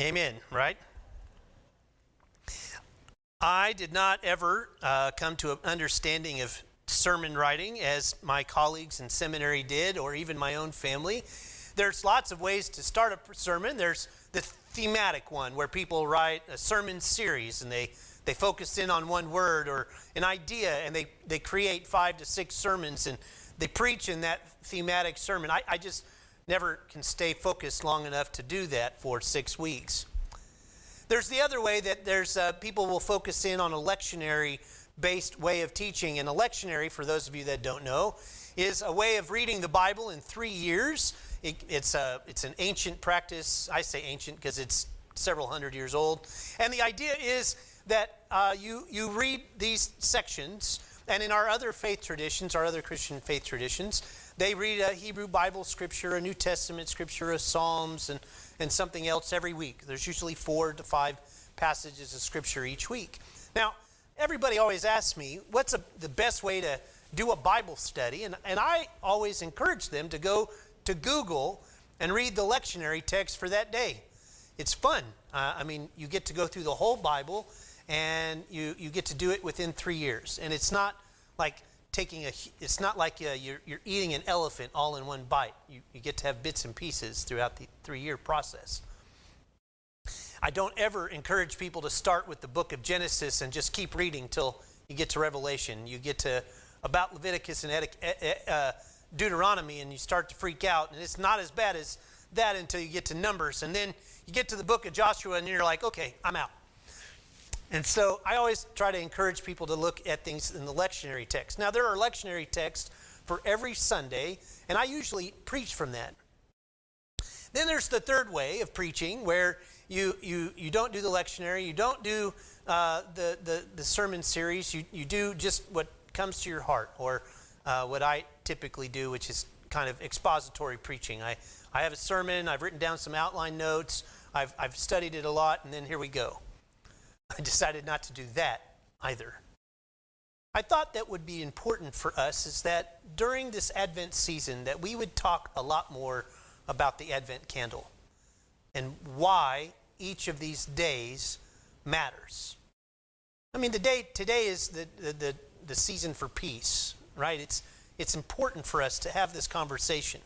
Amen, right? I did not ever uh, come to an understanding of sermon writing as my colleagues in seminary did, or even my own family. There's lots of ways to start a sermon. There's the thematic one where people write a sermon series and they, they focus in on one word or an idea and they, they create five to six sermons and they preach in that thematic sermon. I, I just never can stay focused long enough to do that for six weeks. There's the other way that there's uh, people will focus in on a lectionary based way of teaching. And a lectionary, for those of you that don't know, is a way of reading the Bible in three years. It, it's, a, it's an ancient practice. I say ancient because it's several hundred years old. And the idea is that uh, you, you read these sections, and in our other faith traditions, our other Christian faith traditions, they read a Hebrew Bible scripture, a New Testament scripture, a Psalms, and, and something else every week. There's usually four to five passages of scripture each week. Now, everybody always asks me, what's a, the best way to do a Bible study? And, and I always encourage them to go to Google and read the lectionary text for that day. It's fun. Uh, I mean, you get to go through the whole Bible and you, you get to do it within three years. And it's not like taking a, it's not like uh, you're, you're eating an elephant all in one bite. You, you get to have bits and pieces throughout the three year process. I don't ever encourage people to start with the book of Genesis and just keep reading till you get to Revelation. You get to about Leviticus and uh, Deuteronomy and you start to freak out. And it's not as bad as that until you get to Numbers. And then you get to the book of Joshua and you're like, okay, I'm out. And so I always try to encourage people to look at things in the lectionary text. Now, there are lectionary texts for every Sunday, and I usually preach from that. Then there's the third way of preaching where you, you, you don't do the lectionary, you don't do uh, the, the, the, sermon series, you, you do just what comes to your heart, or uh, what I typically do, which is kind of expository preaching. I, I have a sermon, I've written down some outline notes, I've, I've studied it a lot, and then here we go. I decided not to do that either. I thought that would be important for us is that during this Advent season that we would talk a lot more about the Advent candle and why each of these days matters. I mean, the day today is the, the, the, the season for peace, right? It's, it's important for us to have this conversation.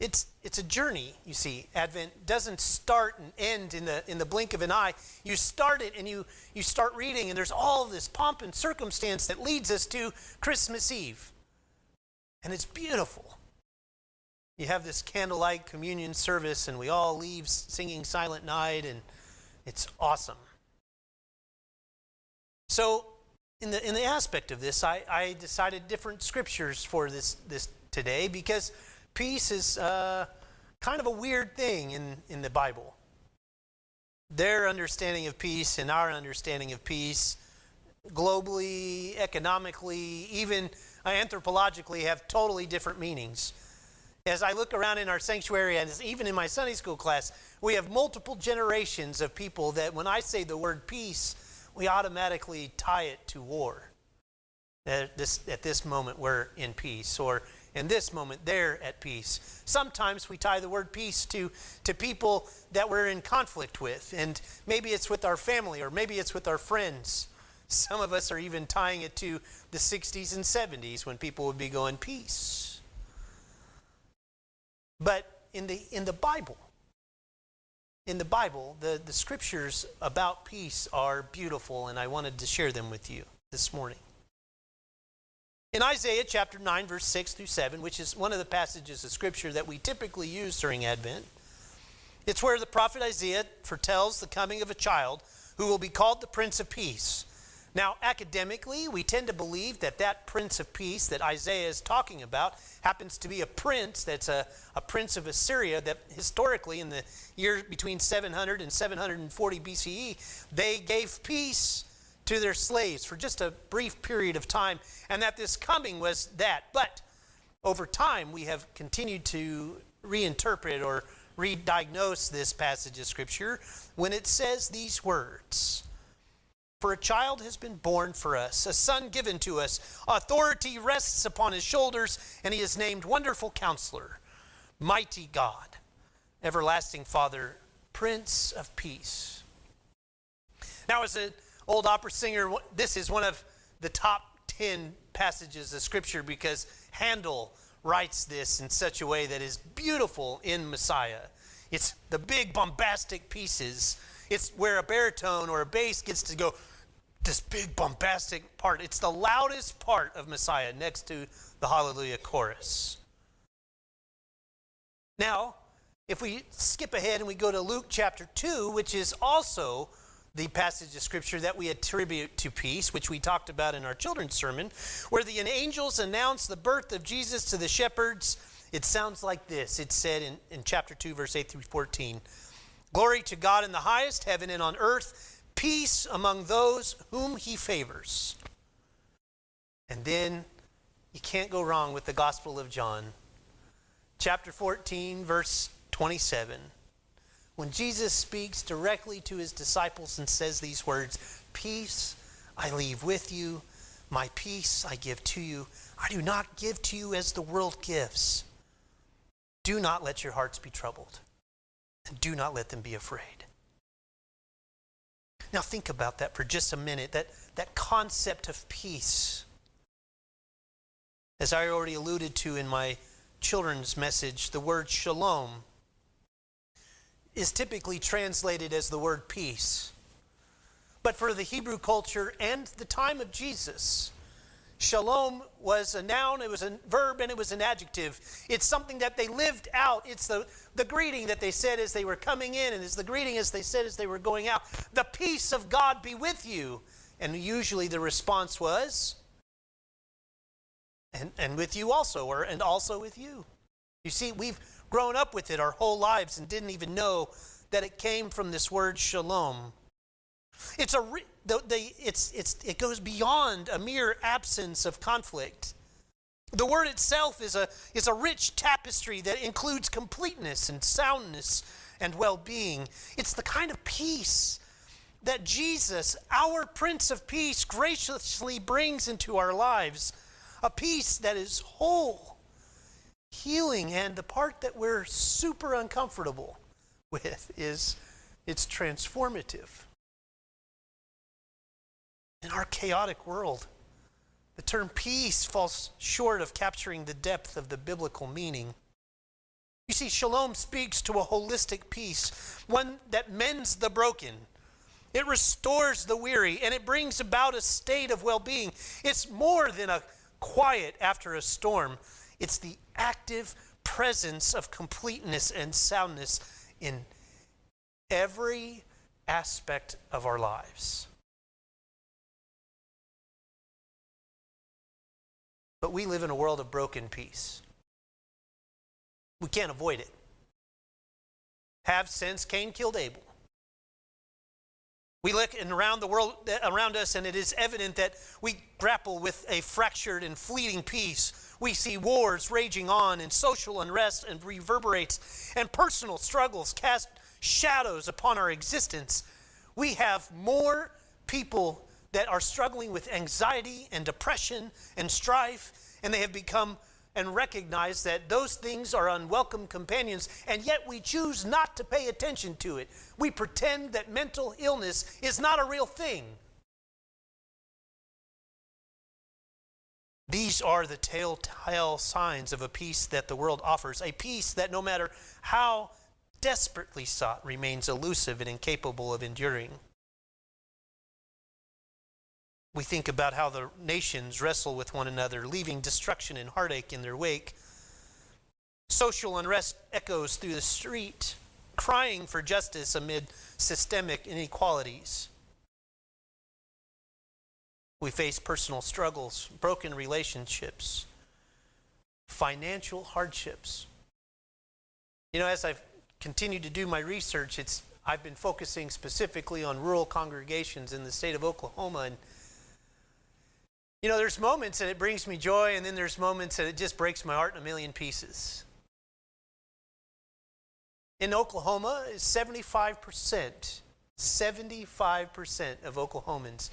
It's, it's a journey, you see. Advent doesn't start and end in the, in the blink of an eye. You start it and you, you start reading, and there's all this pomp and circumstance that leads us to Christmas Eve. And it's beautiful you have this candlelight communion service, and we all leave singing Silent Night, and it's awesome. So, in the, in the aspect of this, I, I decided different scriptures for this, this today because peace is uh, kind of a weird thing in, in the Bible. Their understanding of peace and our understanding of peace, globally, economically, even anthropologically, have totally different meanings as I look around in our sanctuary and even in my Sunday school class, we have multiple generations of people that when I say the word peace, we automatically tie it to war. At this, at this moment, we're in peace, or in this moment, they're at peace. Sometimes we tie the word peace to, to people that we're in conflict with, and maybe it's with our family, or maybe it's with our friends. Some of us are even tying it to the 60s and 70s when people would be going, peace. But in the, in the Bible, in the Bible, the, the scriptures about peace are beautiful, and I wanted to share them with you this morning. In Isaiah chapter 9, verse 6 through 7, which is one of the passages of scripture that we typically use during Advent, it's where the prophet Isaiah foretells the coming of a child who will be called the Prince of Peace. Now, academically, we tend to believe that that Prince of Peace that Isaiah is talking about happens to be a prince that's a, a prince of Assyria that historically, in the year between 700 and 740 BCE, they gave peace to their slaves for just a brief period of time, and that this coming was that. But over time, we have continued to reinterpret or re-diagnose this passage of Scripture when it says these words. For a child has been born for us, a son given to us. Authority rests upon his shoulders, and he is named Wonderful Counselor, Mighty God, Everlasting Father, Prince of Peace. Now, as an old opera singer, this is one of the top 10 passages of Scripture because Handel writes this in such a way that is beautiful in Messiah. It's the big bombastic pieces. It's where a baritone or a bass gets to go this big bombastic part. It's the loudest part of Messiah next to the Hallelujah chorus. Now, if we skip ahead and we go to Luke chapter 2, which is also the passage of scripture that we attribute to peace, which we talked about in our children's sermon, where the angels announce the birth of Jesus to the shepherds. It sounds like this. It's said in, in chapter 2, verse 8 through 14 Glory to God in the highest heaven and on earth, peace among those whom he favors. And then you can't go wrong with the Gospel of John, chapter 14, verse 27 when Jesus speaks directly to his disciples and says these words Peace I leave with you, my peace I give to you. I do not give to you as the world gives. Do not let your hearts be troubled, and do not let them be afraid. Now, think about that for just a minute that, that concept of peace. As I already alluded to in my children's message, the word shalom is typically translated as the word peace. But for the Hebrew culture and the time of Jesus, shalom was a noun, it was a verb, and it was an adjective. It's something that they lived out. It's the, the greeting that they said as they were coming in, and it's the greeting as they said as they were going out. The peace of God be with you. And usually the response was, and, and with you also, or and also with you. You see, we've grown up with it our whole lives and didn't even know that it came from this word shalom. It's a the, the, it's, it's, it goes beyond a mere absence of conflict. The word itself is a, is a rich tapestry that includes completeness and soundness and well being. It's the kind of peace that Jesus, our Prince of Peace, graciously brings into our lives. A peace that is whole healing. And the part that we're super uncomfortable with is it's transformative. In our chaotic world, the term peace falls short of capturing the depth of the biblical meaning. You see, shalom speaks to a holistic peace, one that mends the broken. It restores the weary and it brings about a state of well being. It's more than a quiet after a storm, it's the active presence of completeness and soundness in every aspect of our lives. But we live in a world of broken peace. We can't avoid it. Have since Cain killed Abel. We look around the world around us, and it is evident that we grapple with a fractured and fleeting peace we see wars raging on and social unrest and reverberates and personal struggles cast shadows upon our existence. We have more people that are struggling with anxiety and depression and strife, and they have become and recognize that those things are unwelcome companions, and yet we choose not to pay attention to it. We pretend that mental illness is not a real thing. These are the telltale signs of a peace that the world offers, a peace that no matter how desperately sought remains elusive and incapable of enduring. We think about how the nations wrestle with one another, leaving destruction and heartache in their wake. Social unrest echoes through the street, crying for justice amid systemic inequalities. We face personal struggles, broken relationships, financial hardships. You know, as I've continued to do my research, it's I've been focusing specifically on rural congregations in the state of Oklahoma and you know, there's moments that it brings me joy, and then there's moments that it just breaks my heart in a million pieces. In Oklahoma, 75%, 75% of Oklahomans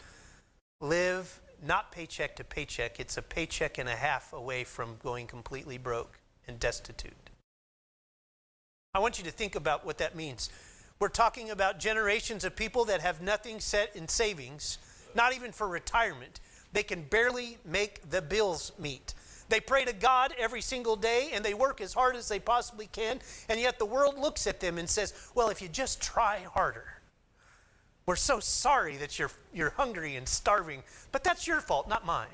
live not paycheck to paycheck, it's a paycheck and a half away from going completely broke and destitute. I want you to think about what that means. We're talking about generations of people that have nothing set in savings, not even for retirement. They can barely make the bills meet. They pray to God every single day and they work as hard as they possibly can, and yet the world looks at them and says, Well, if you just try harder. We're so sorry that you're, you're hungry and starving, but that's your fault, not mine.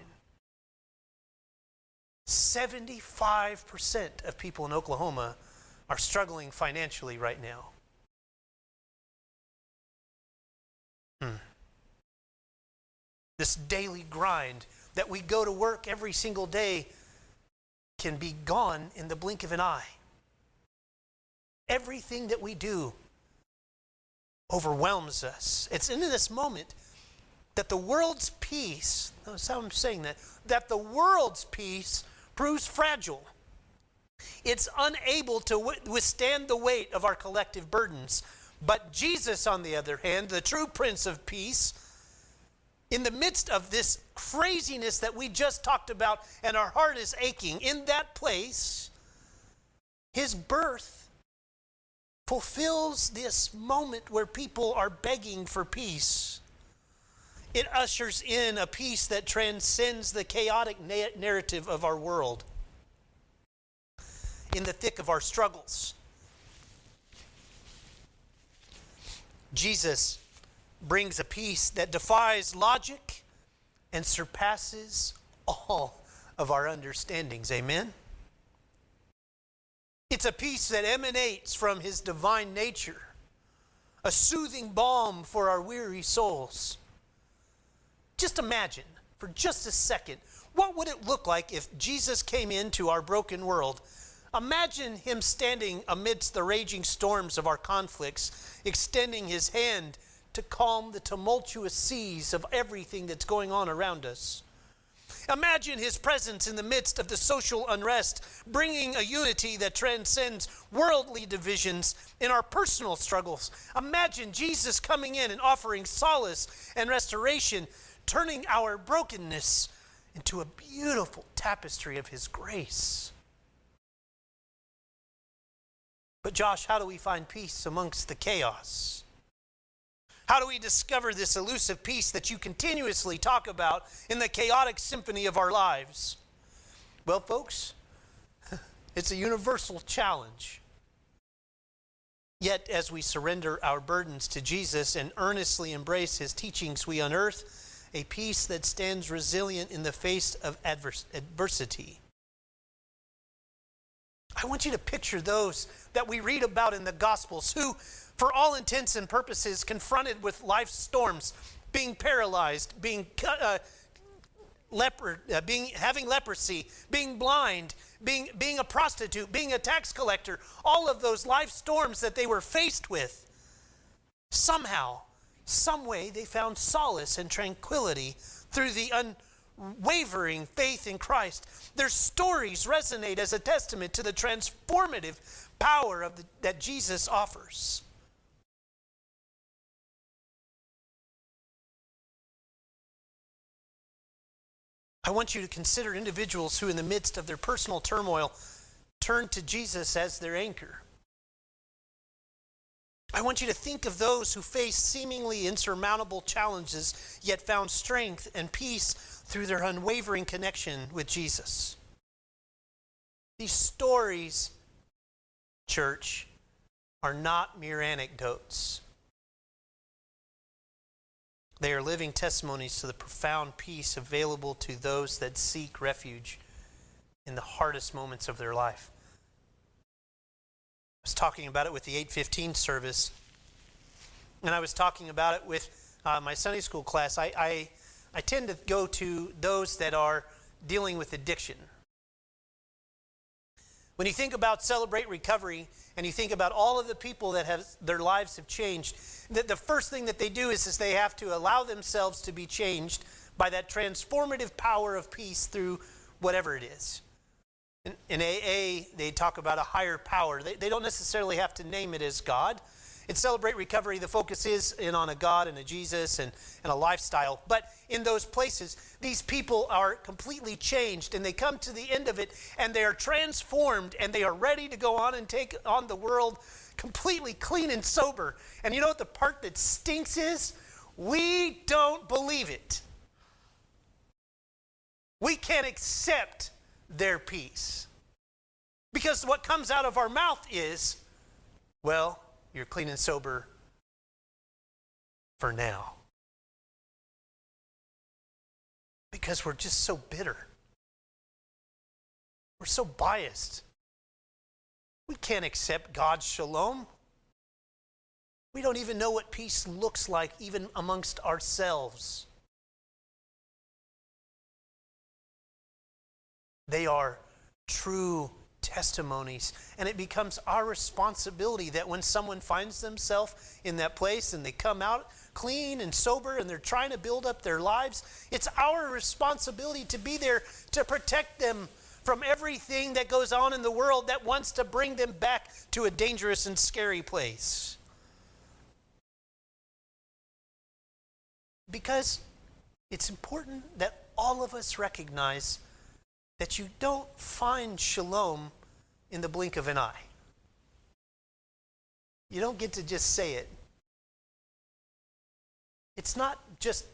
75% of people in Oklahoma are struggling financially right now. Hmm. This daily grind that we go to work every single day can be gone in the blink of an eye. Everything that we do overwhelms us. It's in this moment that the world's peace, notice how I'm saying that, that the world's peace proves fragile. It's unable to withstand the weight of our collective burdens. But Jesus, on the other hand, the true Prince of Peace, in the midst of this craziness that we just talked about and our heart is aching, in that place, his birth fulfills this moment where people are begging for peace. It ushers in a peace that transcends the chaotic na- narrative of our world in the thick of our struggles. Jesus brings a peace that defies logic and surpasses all of our understandings. Amen? It's a peace that emanates from his divine nature, a soothing balm for our weary souls. Just imagine for just a second what would it look like if Jesus came into our broken world? Imagine him standing amidst the raging storms of our conflicts, extending his hand to calm the tumultuous seas of everything that's going on around us. Imagine his presence in the midst of the social unrest, bringing a unity that transcends worldly divisions in our personal struggles. Imagine Jesus coming in and offering solace and restoration turning our brokenness into a beautiful tapestry of His grace. But, Josh, how do we find peace amongst the chaos? How do we discover this elusive peace that you continuously talk about in the chaotic symphony of our lives? Well, folks, it's a universal challenge. Yet, as we surrender our burdens to Jesus and earnestly embrace his teachings, we unearth a peace that stands resilient in the face of adverse, adversity. I want you to picture those that we read about in the Gospels who, for all intents and purposes, confronted with life's storms, being paralyzed, being uh, leper, uh, being having leprosy, being blind, being being a prostitute, being a tax collector, all of those life storms that they were faced with. Somehow, some way they found solace and tranquility through the unwavering faith in Christ. Their stories resonate as a testament to the transformative power of the, that Jesus offers. I want you to consider individuals who, in the midst of their personal turmoil, turn to Jesus as their anchor. I want you to think of those who faced seemingly insurmountable challenges, yet found strength and peace through their unwavering connection with Jesus. These stories, church, are not mere anecdotes. They are living testimonies to the profound peace available to those that seek refuge in the hardest moments of their life I was talking about it with the 815 service, and I was talking about it with uh, my Sunday school class. I, I, I tend to go to those that are dealing with addiction. When you think about Celebrate Recovery and you think about all of the people that have their lives have changed, that the first thing that they do is, is they have to allow themselves to be changed by that transformative power of peace through whatever it is. In, in AA, they talk about a higher power. They, they don't necessarily have to name it as God. In Celebrate Recovery, the focus is in on a God and a Jesus and, and a lifestyle. But in those places, these people are completely changed and they come to the end of it and they are transformed and they are ready to go on and take on the world completely clean and sober. And you know what the part that stinks is? We don't believe it. We can't accept their peace. Because what comes out of our mouth is, well, you're clean and sober for now. Because we're just so bitter. We're so biased. We can't accept God's shalom. We don't even know what peace looks like, even amongst ourselves. They are true testimonies. And it becomes our responsibility that when someone finds themselves in that place and they come out clean and sober and they're trying to build up their lives, it's our responsibility to be there to protect them from everything that goes on in the world that wants to bring them back to a dangerous and scary place. Because it's important that all of us recognize that you don't find shalom in the blink of an eye. You don't get to just say it. It's not just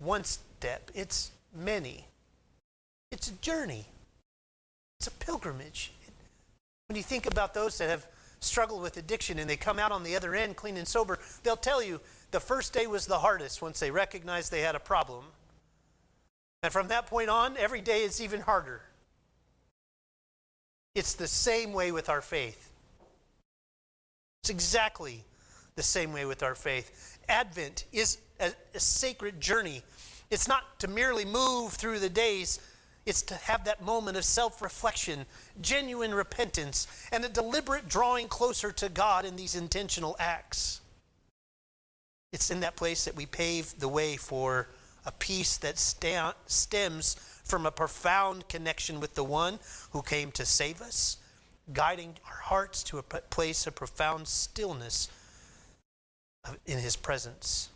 one step, it's many. It's a journey, it's a pilgrimage. When you think about those that have struggled with addiction and they come out on the other end clean and sober, they'll tell you the first day was the hardest once they recognized they had a problem. And from that point on, every day is even harder. It's the same way with our faith. It's exactly the same way with our faith. Advent is a, a, sacred journey. It's not to merely move through the days, it's to have that moment of self reflection, genuine repentance, and a deliberate drawing closer to God in these intentional acts. It's in that place that we pave the way for a peace that stems from a profound connection with the one who came to save us, guiding our hearts to a place of profound stillness in his presence.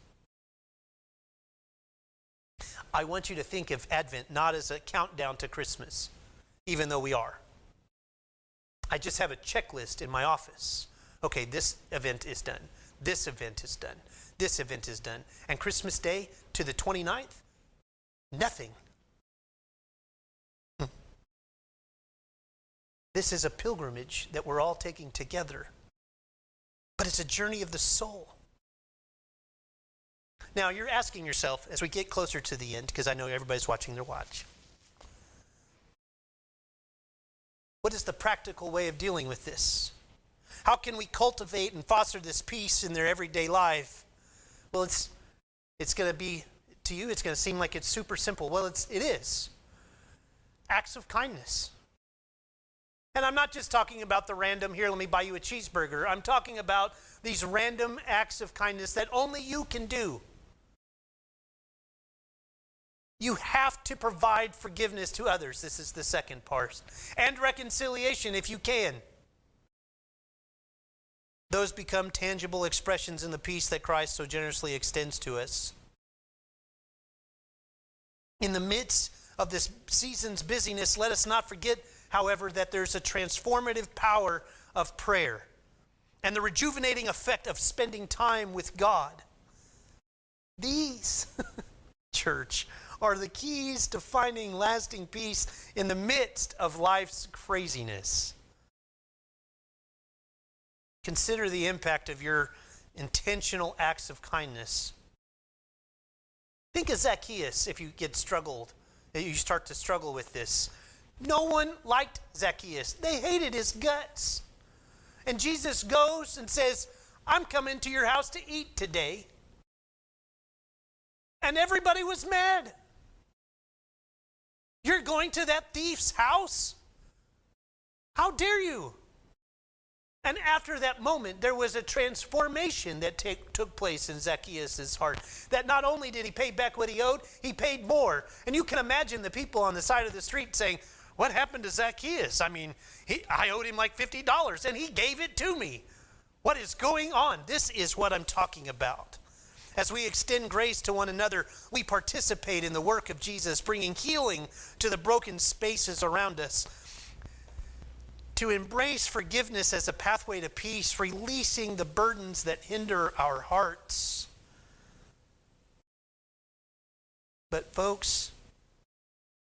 I want you to think of Advent not as a countdown to Christmas, even though we are. I just have a checklist in my office. Okay, this event is done. This event is done. This event is done. And Christmas Day to the 29th, nothing. This is a pilgrimage that we're all taking together, but it's a journey of the soul. Now, you're asking yourself as we get closer to the end, because I know everybody's watching their watch. What is the practical way of dealing with this? How can we cultivate and foster this peace in their everyday life? Well, it's, it's going to be, to you, it's going to seem like it's super simple. Well, it's, it is. Acts of kindness. And I'm not just talking about the random, here, let me buy you a cheeseburger. I'm talking about these random acts of kindness that only you can do. You have to provide forgiveness to others. This is the second part. And reconciliation if you can. Those become tangible expressions in the peace that Christ so generously extends to us. In the midst of this season's busyness, let us not forget however, that there's a transformative power of prayer and the rejuvenating effect of spending time with God. These, church, are the keys to finding lasting peace in the midst of life's craziness. Consider the impact of your intentional acts of kindness. Think of Zacchaeus if you get struggled, you start to struggle with this. No one liked Zacchaeus, they hated his guts. And Jesus goes and says, I'm coming to your house to eat today. And everybody was mad. You're going to that thief's house? How dare you? And after that moment, there was a transformation that take, took place in Zacchaeus' heart. That not only did he pay back what he owed, he paid more. And you can imagine the people on the side of the street saying, what happened to Zacchaeus? I mean, he, I owed him like $50 and he gave it to me. What is going on? This is what I'm talking about. As we extend grace to one another, we participate in the work of Jesus, bringing healing to the broken spaces around us. to embrace forgiveness as a pathway to peace, releasing the burdens that hinder our hearts. But, folks,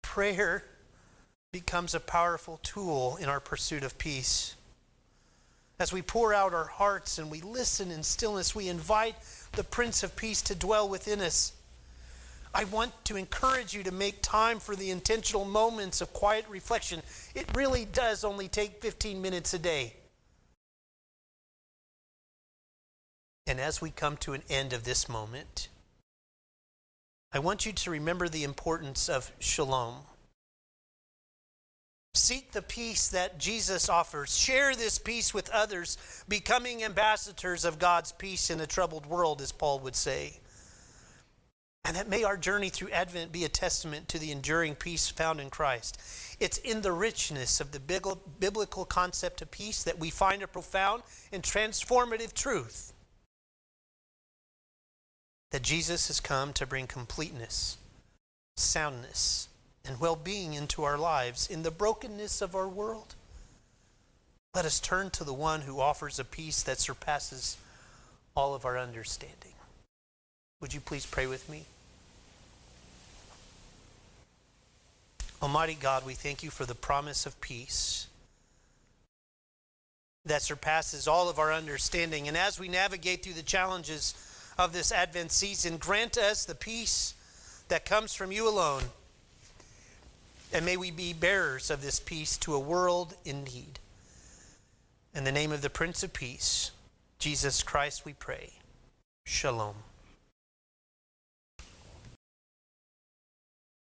prayer becomes a powerful tool in our pursuit of peace. As we pour out our hearts and we listen in stillness, we invite the Prince of Peace to dwell within us. I want to encourage you to make time for the intentional moments of quiet reflection. It really does only take 15 minutes a day. And as we come to an end of this moment, I want you to remember the importance of shalom. Seek the peace that Jesus offers. Share this peace with others, becoming ambassadors of God's peace in a troubled world, as Paul would say. And that may our journey through Advent be a testament to the enduring peace found in Christ. It's in the richness of the biblical concept of peace that we find a profound and transformative truth that Jesus has come to bring completeness, soundness, and well being into our lives in the brokenness of our world. Let us turn to the one who offers a peace that surpasses all of our understanding. Would you please pray with me? Almighty God, we thank you for the promise of peace that surpasses all of our understanding. And as we navigate through the challenges of this Advent season, grant us the peace that comes from you alone. And may we be bearers of this peace to a world in need. In the name of the Prince of Peace, Jesus Christ, we pray. Shalom.